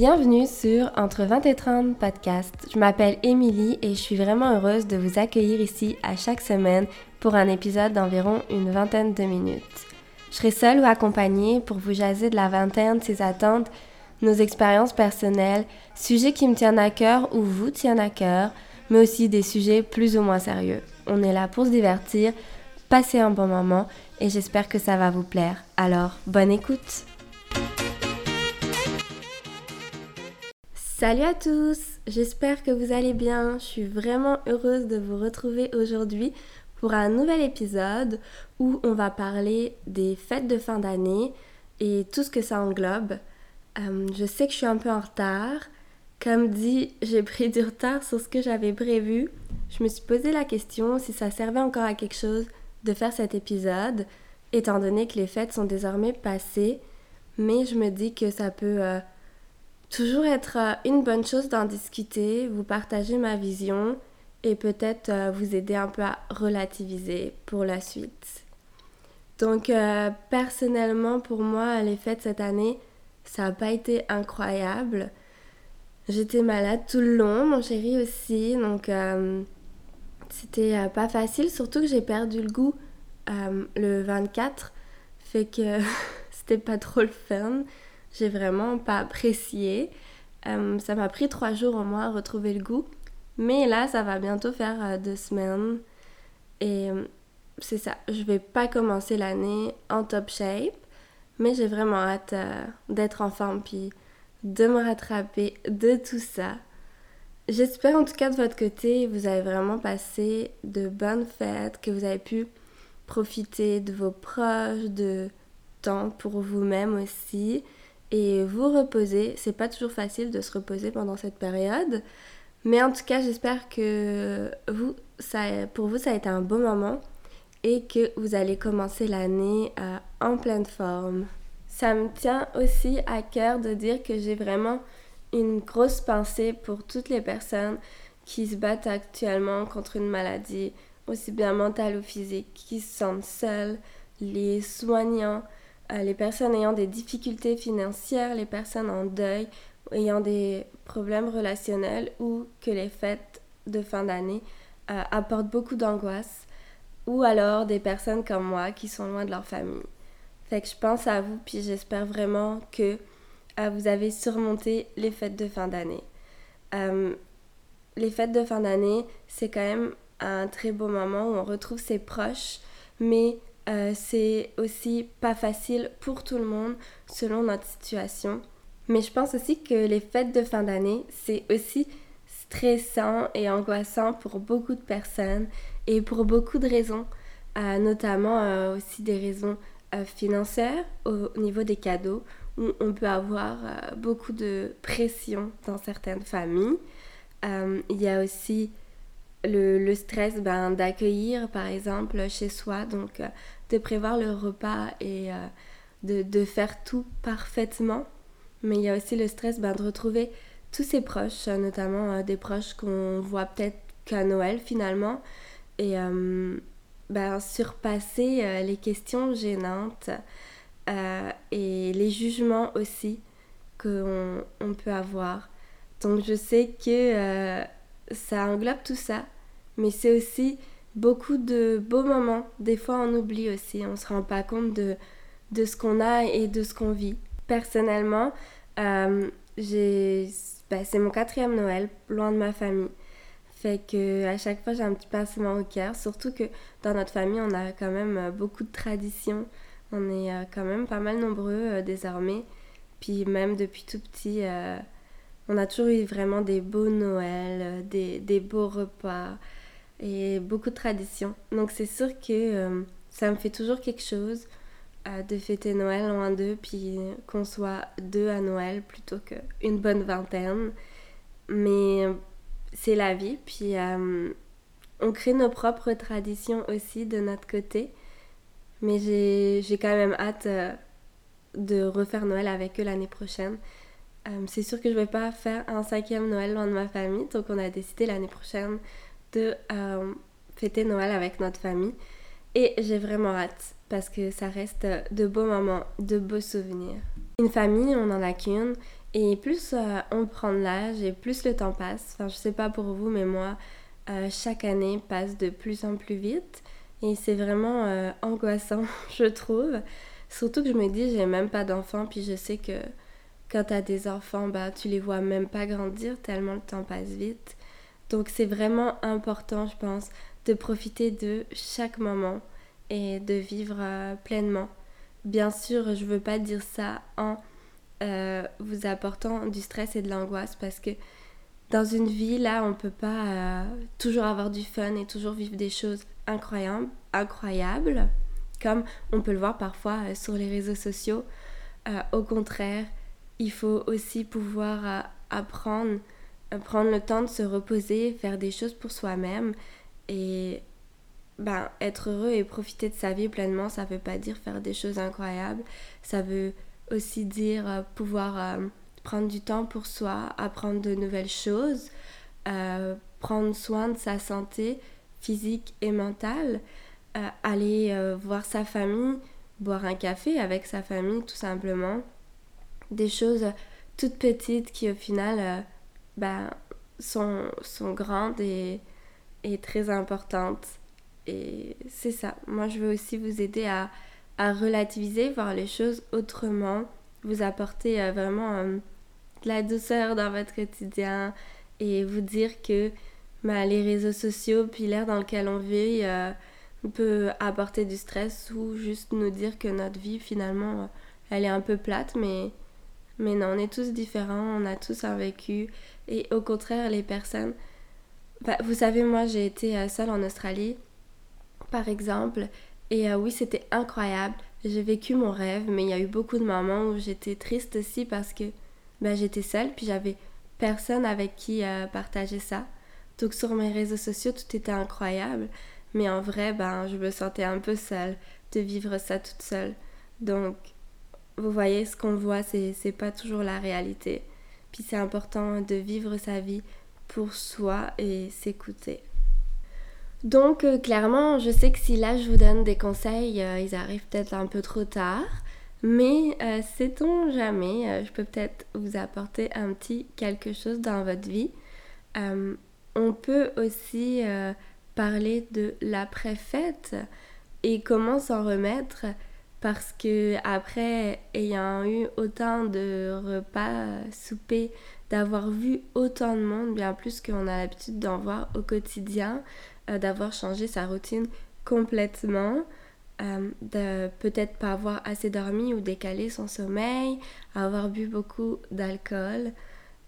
Bienvenue sur Entre 20 et 30 podcast. Je m'appelle Émilie et je suis vraiment heureuse de vous accueillir ici à chaque semaine pour un épisode d'environ une vingtaine de minutes. Je serai seule ou accompagnée pour vous jaser de la vingtaine, ses attentes, nos expériences personnelles, sujets qui me tiennent à cœur ou vous tiennent à cœur, mais aussi des sujets plus ou moins sérieux. On est là pour se divertir, passer un bon moment et j'espère que ça va vous plaire. Alors, bonne écoute! Salut à tous, j'espère que vous allez bien. Je suis vraiment heureuse de vous retrouver aujourd'hui pour un nouvel épisode où on va parler des fêtes de fin d'année et tout ce que ça englobe. Euh, je sais que je suis un peu en retard. Comme dit, j'ai pris du retard sur ce que j'avais prévu. Je me suis posé la question si ça servait encore à quelque chose de faire cet épisode, étant donné que les fêtes sont désormais passées. Mais je me dis que ça peut... Euh, toujours être euh, une bonne chose d'en discuter, vous partager ma vision et peut-être euh, vous aider un peu à relativiser pour la suite. Donc euh, personnellement pour moi les fêtes cette année ça n'a pas été incroyable. J'étais malade tout le long, mon chéri aussi, donc c'était pas facile, surtout que j'ai perdu le goût le 24, fait que c'était pas trop le fun j'ai vraiment pas apprécié. Euh, ça m'a pris trois jours au moins à retrouver le goût. Mais là, ça va bientôt faire euh, deux semaines. Et euh, c'est ça. Je vais pas commencer l'année en top shape. Mais j'ai vraiment hâte d'être en forme puis de me rattraper de tout ça. J'espère en tout cas de votre côté, vous avez vraiment passé de bonnes fêtes, que vous avez pu profiter de vos proches, de temps pour vous-même aussi et vous reposer. C'est pas toujours facile de se reposer pendant cette période, mais en tout cas, j'espère que vous, ça, pour vous, ça a été un bon moment et que vous allez commencer l'année euh, en pleine forme. Ça me tient aussi à cœur de dire que j'ai vraiment une grosse pensée pour toutes les personnes qui se battent actuellement contre une maladie, aussi bien mentale ou physique, qui se sentent seules, les soignants, les personnes ayant des difficultés financières, les personnes en deuil, ayant des problèmes relationnels ou que les fêtes de fin d'année euh, apportent beaucoup d'angoisse, ou alors des personnes comme moi qui sont loin de leur famille. Fait que je pense à vous, puis j'espère vraiment que euh, vous avez surmonté les fêtes de fin d'année. Euh, les fêtes de fin d'année, c'est quand même un très beau moment où on retrouve ses proches, mais euh, c'est aussi pas facile pour tout le monde selon notre situation. Mais je pense aussi que les fêtes de fin d'année, c'est aussi stressant et angoissant pour beaucoup de personnes et pour beaucoup de raisons, euh, notamment euh, aussi des raisons financières au niveau des cadeaux, où on peut avoir beaucoup de pression dans certaines familles. il y a aussi le, stress ben, d'accueillir par exemple chez soi, donc de prévoir le repas et euh, de, faire tout parfaitement. Mais il y a aussi le stress ben, de retrouver tous ses proches, euh, notamment euh, des proches qu'on voit peut-être qu'à Noël finalement, et ben, surpasser les questions gênantes et les jugements aussi qu'on on peut avoir. Donc je sais que ça englobe tout ça, mais c'est aussi beaucoup de beaux moments. Des fois, on oublie aussi, on se rend pas compte de, de ce qu'on a et de ce qu'on vit. Personnellement, euh, ben, c'est mon quatrième Noël, loin de ma famille. Fait que à chaque fois, j'ai un petit pincement au cœur. Surtout que dans notre famille, on a quand même euh, beaucoup de traditions. On est euh, quand même pas mal nombreux désormais. Puis même depuis tout petit, on a toujours eu vraiment des beaux Noëls, des, des beaux repas et beaucoup de traditions. Donc c'est sûr que euh, ça me fait toujours quelque chose euh, de fêter Noël loin d'eux, puis qu'on soit deux à Noël plutôt qu'une bonne vingtaine. Mais c'est la vie, puis euh, on crée nos propres traditions aussi de notre côté. Mais j'ai quand même hâte de refaire Noël avec eux l'année prochaine. C'est sûr que je vais pas faire un cinquième Noël loin de ma famille, donc on a décidé l'année prochaine de euh, fêter Noël avec notre famille. Et j'ai vraiment hâte parce que ça reste de beaux moments, de beaux souvenirs. Une famille, on n'en a qu'une Et plus euh, on prend de l'âge et plus le temps passe, enfin je sais pas pour vous, mais moi, euh, chaque année passe de plus en plus vite. Et c'est vraiment euh, angoissant, je trouve. Surtout que je me dis, j'ai même pas d'enfants, puis je sais que quand tu as des enfants, bah, tu les vois même pas grandir tellement le temps passe vite. Donc c'est vraiment important, je pense, de profiter de chaque moment et de vivre pleinement. Bien sûr, je veux pas dire ça en euh, vous apportant du stress et de l'angoisse parce que dans une vie, là, on peut pas euh, toujours avoir du fun et toujours vivre des choses incroyables, incroyables comme on peut le voir parfois euh, sur les réseaux sociaux. au contraire, il faut aussi pouvoir apprendre, prendre le temps de se reposer, faire des choses pour soi-même et ben, être heureux et profiter de sa vie pleinement, ça veut pas dire faire des choses incroyables, ça veut aussi dire euh, pouvoir euh, prendre du temps pour soi, apprendre de nouvelles choses, euh, prendre soin de sa santé physique et mentale, aller voir sa famille, boire un café avec sa famille tout simplement. Des choses toutes petites qui au final ben, sont, sont grandes et, et très importantes. Et c'est ça. Moi, je veux aussi vous aider à, à relativiser, voir les choses autrement, vous apporter euh, vraiment euh, de la douceur dans votre quotidien et vous dire que bah, les réseaux sociaux puis l'air dans lequel on vit peut apporter du stress ou juste nous dire que notre vie finalement elle est un peu plate mais mais non on est tous différents on a tous un vécu et au contraire les personnes bah, vous savez moi j'ai été seule en Australie par exemple et euh, oui, c'était incroyable. J'ai vécu mon rêve, mais il y a eu beaucoup de moments où j'étais triste aussi parce que ben, j'étais seule, puis j'avais personne avec qui euh, partager ça. Donc sur mes réseaux sociaux, tout était incroyable, mais en vrai, ben, je me sentais un peu seule de vivre ça toute seule. Donc, vous voyez, ce qu'on voit, c'est, c'est pas toujours la réalité. Puis c'est important de vivre sa vie pour soi et s'écouter. Donc euh, clairement, je sais que si là je vous donne des conseils, euh, ils arrivent peut-être un peu trop tard, mais euh, sait-on jamais, je peux peut-être vous apporter un petit quelque chose dans votre vie. on peut aussi parler de l'après-fête et comment s'en remettre parce que après ayant eu autant de repas, soupers, d'avoir vu autant de monde, bien plus qu'on a l'habitude d'en voir au quotidien, euh, d'avoir changé sa routine complètement, euh, de peut-être pas avoir assez dormi ou décalé son sommeil, avoir bu beaucoup d'alcool,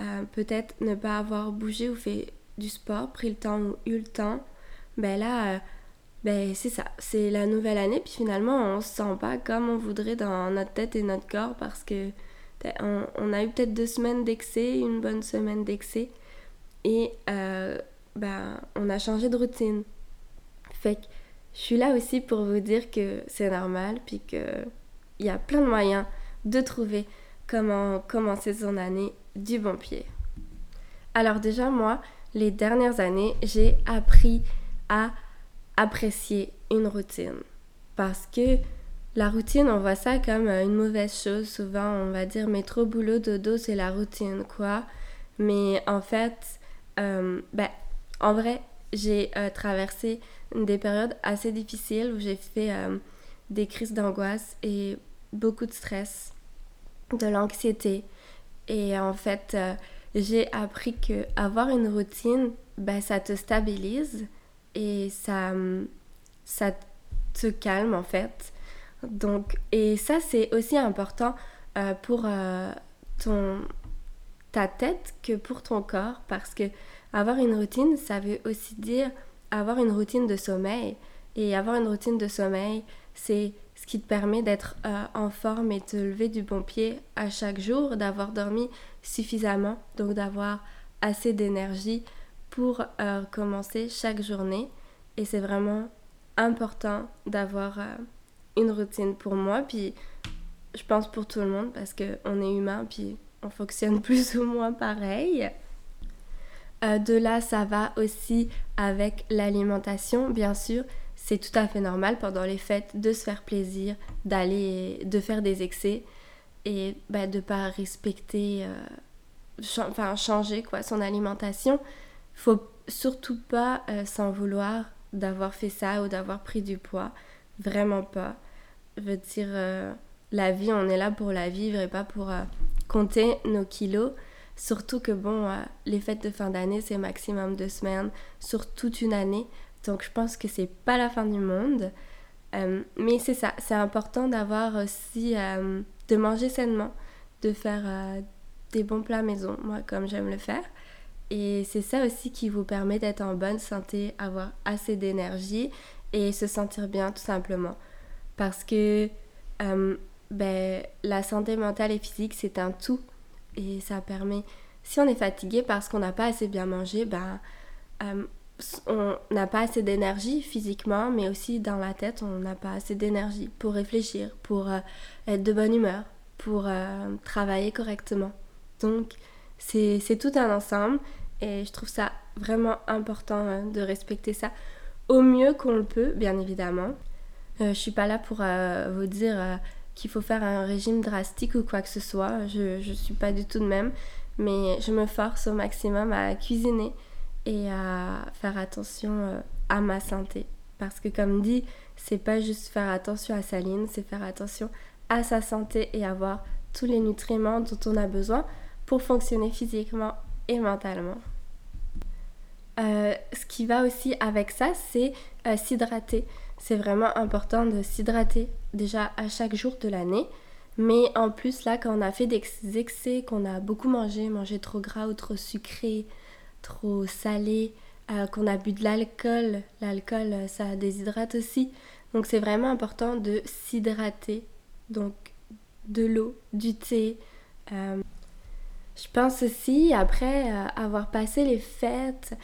euh, peut-être ne pas avoir bougé ou fait du sport, pris le temps ou eu le temps, ben là, ben c'est ça, c'est la nouvelle année, puis finalement on se sent pas comme on voudrait dans notre tête et notre corps parce que on, on a eu peut-être deux semaines d'excès, une bonne semaine d'excès, et ben, on a changé de routine. Fait que je suis là aussi pour vous dire que c'est normal, puis qu'il y a plein de moyens de trouver comment commencer son année du bon pied. Alors déjà, moi, les dernières années, j'ai appris à apprécier une routine. Parce que la routine, on voit ça comme une mauvaise chose. Souvent, on va dire métro, boulot, dodo, c'est la routine, quoi. Mais en fait, euh, ben, en vrai, j'ai euh, traversé des périodes assez difficiles où j'ai fait euh, des crises d'angoisse et beaucoup de stress, de l'anxiété. Et en fait, euh, j'ai appris que avoir une routine, ben, ça te stabilise et ça, ça te calme en fait. Donc, et ça, c'est aussi important pour ton, ta tête que pour ton corps parce que avoir une routine, ça veut aussi dire avoir une routine de sommeil. Et avoir une routine de sommeil, c'est ce qui te permet d'être euh, en forme et de te lever du bon pied à chaque jour, d'avoir dormi suffisamment, donc d'avoir assez d'énergie pour euh, commencer chaque journée. Et c'est vraiment important d'avoir euh, une routine pour moi, puis je pense pour tout le monde, parce qu'on est humain, puis on fonctionne plus ou moins pareil. Euh, de là, ça va aussi avec l'alimentation, bien sûr. C'est tout à fait normal pendant les fêtes de se faire plaisir, d'aller, de faire des excès. et bah, de ne pas respecter, enfin changer quoi, son alimentation. Faut surtout pas s'en vouloir d'avoir fait ça ou d'avoir pris du poids. Vraiment pas. Je veux dire, la vie, on est là pour la vivre et pas pour compter nos kilos. Surtout que, bon, euh, les fêtes de fin d'année, c'est maximum deux semaines sur toute une année. Donc, je pense que c'est pas la fin du monde. Euh, mais c'est ça, c'est important d'avoir aussi, euh, de manger sainement, de faire des bons plats maison, moi, comme j'aime le faire. Et c'est ça aussi qui vous permet d'être en bonne santé, avoir assez d'énergie et se sentir bien, tout simplement. Parce que ben, la santé mentale et physique, c'est un tout. Et ça permet, si on est fatigué parce qu'on n'a pas assez bien mangé, ben, euh, on n'a pas assez d'énergie physiquement, mais aussi dans la tête, on n'a pas assez d'énergie pour réfléchir, pour euh, être de bonne humeur, pour euh, travailler correctement. Donc, c'est tout un ensemble et je trouve ça vraiment important de respecter ça au mieux qu'on le peut, bien évidemment. je suis pas là pour vous dire qu'il faut faire un régime drastique ou quoi que ce soit. Je ne suis pas du tout de même, mais je me force au maximum à cuisiner et à faire attention euh, à ma santé. Parce que comme dit, c'est pas juste faire attention à sa ligne, c'est faire attention à sa santé et avoir tous les nutriments dont on a besoin pour fonctionner physiquement et mentalement. Euh, ce qui va aussi avec ça, c'est euh, s'hydrater c'est vraiment important de s'hydrater déjà à chaque jour de l'année. Mais en plus, là, quand on a fait des excès, qu'on a beaucoup mangé, mangé trop gras ou trop sucré, trop salé, euh, qu'on a bu de l'alcool, l'alcool, ça déshydrate aussi. Donc c'est vraiment important de s'hydrater. Donc de l'eau, du thé. Euh, je pense aussi, après avoir passé les fêtes,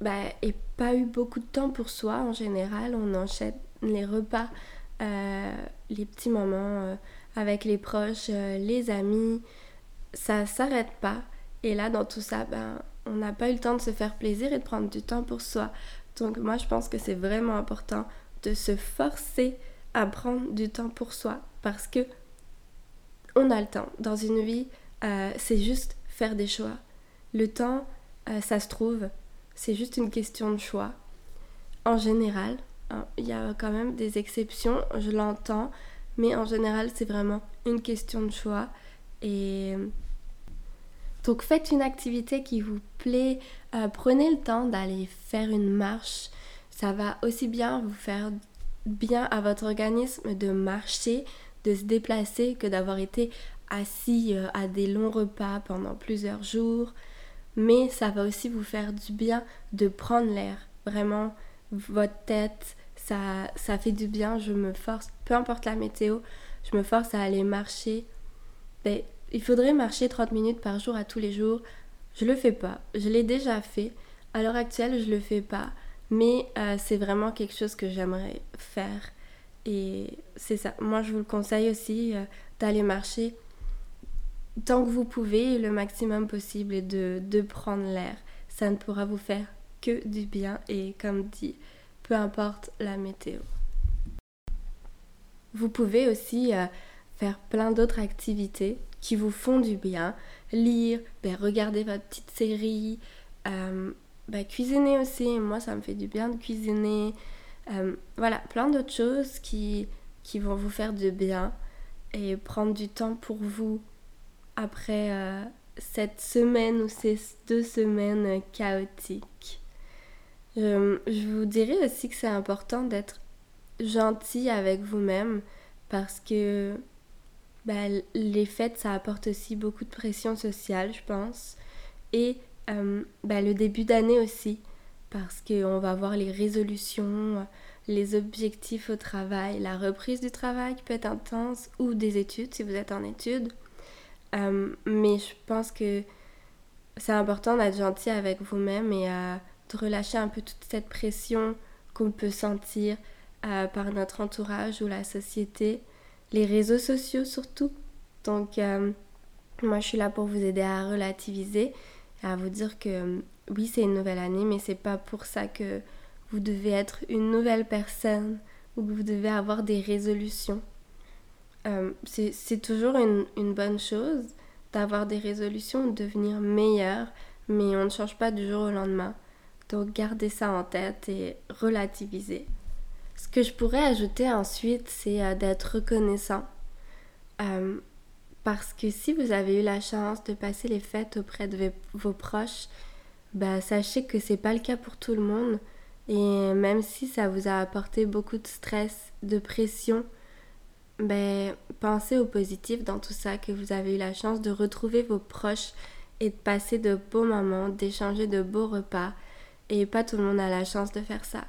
bah, et pas eu beaucoup de temps pour soi en général. On enchaîne les repas, euh, les petits moments euh, avec les proches, euh, les amis. Ça s'arrête pas. Et là, dans tout ça, ben, on n'a pas eu le temps de se faire plaisir et de prendre du temps pour soi. Donc moi, je pense que c'est vraiment important de se forcer à prendre du temps pour soi parce que on a le temps. Dans une vie, c'est juste faire des choix. Le temps, ça se trouve, c'est juste une question de choix. En général, hein, il y a quand même des exceptions, je l'entends, mais en général, c'est vraiment une question de choix. Et donc faites une activité qui vous plaît, euh, prenez le temps d'aller faire une marche. Ça va aussi bien vous faire bien à votre organisme de marcher, de se déplacer que d'avoir été assis euh, à des longs repas pendant plusieurs jours mais ça va aussi vous faire du bien de prendre l'air. Vraiment, votre tête, ça, ça fait du bien. Je me force, peu importe la météo, je me force à aller marcher. Ben, il faudrait marcher 30 minutes par jour à tous les jours. Je le fais pas. Je l'ai déjà fait. À l'heure actuelle, je le fais pas. Mais euh, c'est vraiment quelque chose que j'aimerais faire. Et c'est ça. Moi, je vous le conseille aussi euh, d'aller marcher tant que vous pouvez, le maximum possible, et de, de prendre l'air. Ça ne pourra vous faire que du bien et comme dit, peu importe la météo. Vous pouvez aussi euh, faire plein d'autres activités qui vous font du bien. Lire, ben, regarder votre petite série, euh, ben, cuisiner aussi. Moi, ça me fait du bien de cuisiner. Euh, voilà, plein d'autres choses qui, qui vont vous faire du bien et prendre du temps pour vous, après euh, cette semaine ou ces deux semaines chaotiques. je vous dirais aussi que c'est important d'être gentil avec vous-même parce que bah, les fêtes, ça apporte aussi beaucoup de pression sociale, je pense. Et euh, bah, le début d'année aussi, parce qu'on va voir les résolutions, les objectifs au travail, la reprise du travail qui peut être intense, ou des études si vous êtes en études. Euh, mais je pense que c'est important d'être gentil avec vous-même et de relâcher un peu toute cette pression qu'on peut sentir euh, par notre entourage ou la société, les réseaux sociaux surtout. Donc, euh, moi, je suis là pour vous aider à relativiser à vous dire que oui, c'est une nouvelle année, mais c'est pas pour ça que vous devez être une nouvelle personne ou que vous devez avoir des résolutions. Euh, c'est toujours une, une, bonne chose d'avoir des résolutions, de devenir meilleur, mais on ne change pas du jour au lendemain. Donc gardez ça en tête et relativisez. Ce que je pourrais ajouter ensuite, c'est euh, d'être reconnaissant. Euh, parce que si vous avez eu la chance de passer les fêtes auprès de vos proches, bah, sachez que c'est pas le cas pour tout le monde. Et même si ça vous a apporté beaucoup de stress, de pression, ben, pensez au positif dans tout ça, que vous avez eu la chance de retrouver vos proches et de passer de beaux moments, d'échanger de beaux repas. Et pas tout le monde a la chance de faire ça.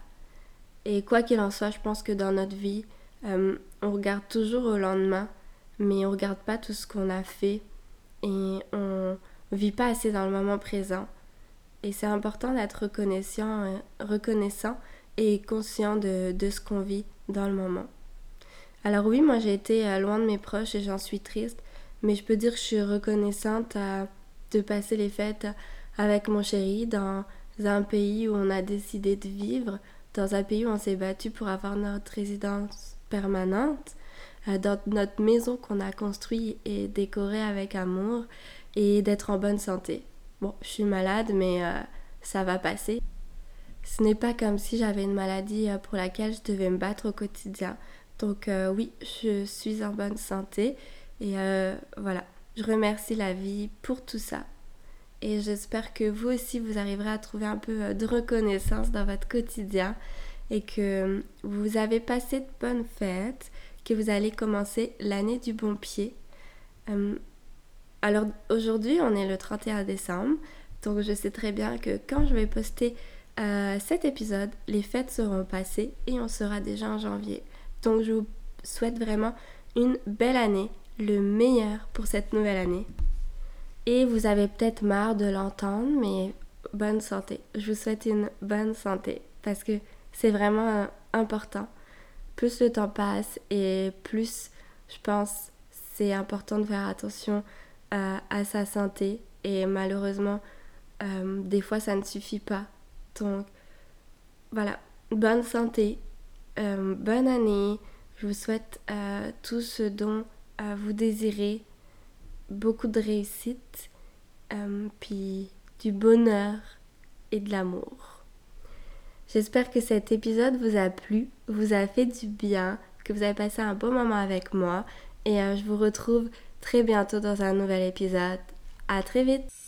Et quoi qu'il en soit, je pense que dans notre vie, euh, on regarde toujours au lendemain mais on regarde pas tout ce qu'on a fait et on vit pas assez dans le moment présent. Et c'est important d'être reconnaissant, euh, reconnaissant et conscient de, de ce qu'on vit dans le moment. Alors oui, moi j'ai été euh, loin de mes proches et j'en suis triste, mais je peux dire que je suis reconnaissante de passer les fêtes avec mon chéri dans un pays où on a décidé de vivre, dans un pays où on s'est battu pour avoir notre résidence permanente euh, dans notre maison qu'on a construite et décorée avec amour et d'être en bonne santé. Bon, je suis malade, mais euh, ça va passer. Ce n'est pas comme si j'avais une maladie euh, pour laquelle je devais me battre au quotidien. Donc oui, je suis en bonne santé et voilà, je remercie la vie pour tout ça. Et j'espère que vous aussi, vous arriverez à trouver un peu de reconnaissance dans votre quotidien et que vous avez passé de bonnes fêtes, que vous allez commencer l'année du bon pied. Euh, alors aujourd'hui, on est le 31 décembre, donc je sais très bien que quand je vais poster euh, cet épisode, les fêtes seront passées et on sera déjà en janvier. Donc je vous souhaite vraiment une belle année, le meilleur pour cette nouvelle année. Et vous avez peut-être marre de l'entendre, mais bonne santé. Je vous souhaite une bonne santé parce que c'est vraiment euh, important. Plus le temps passe et plus je pense c'est important de faire attention à, sa santé. Et malheureusement euh, des fois ça ne suffit pas. Donc voilà. Bonne santé euh, bonne année. Je vous souhaite euh, tout ce dont vous désirez. Beaucoup de réussite puis du bonheur et de l'amour. J'espère que cet épisode vous a plu, vous a fait du bien, que vous avez passé un bon moment avec moi. Et euh, je vous retrouve très bientôt dans un nouvel épisode. À très vite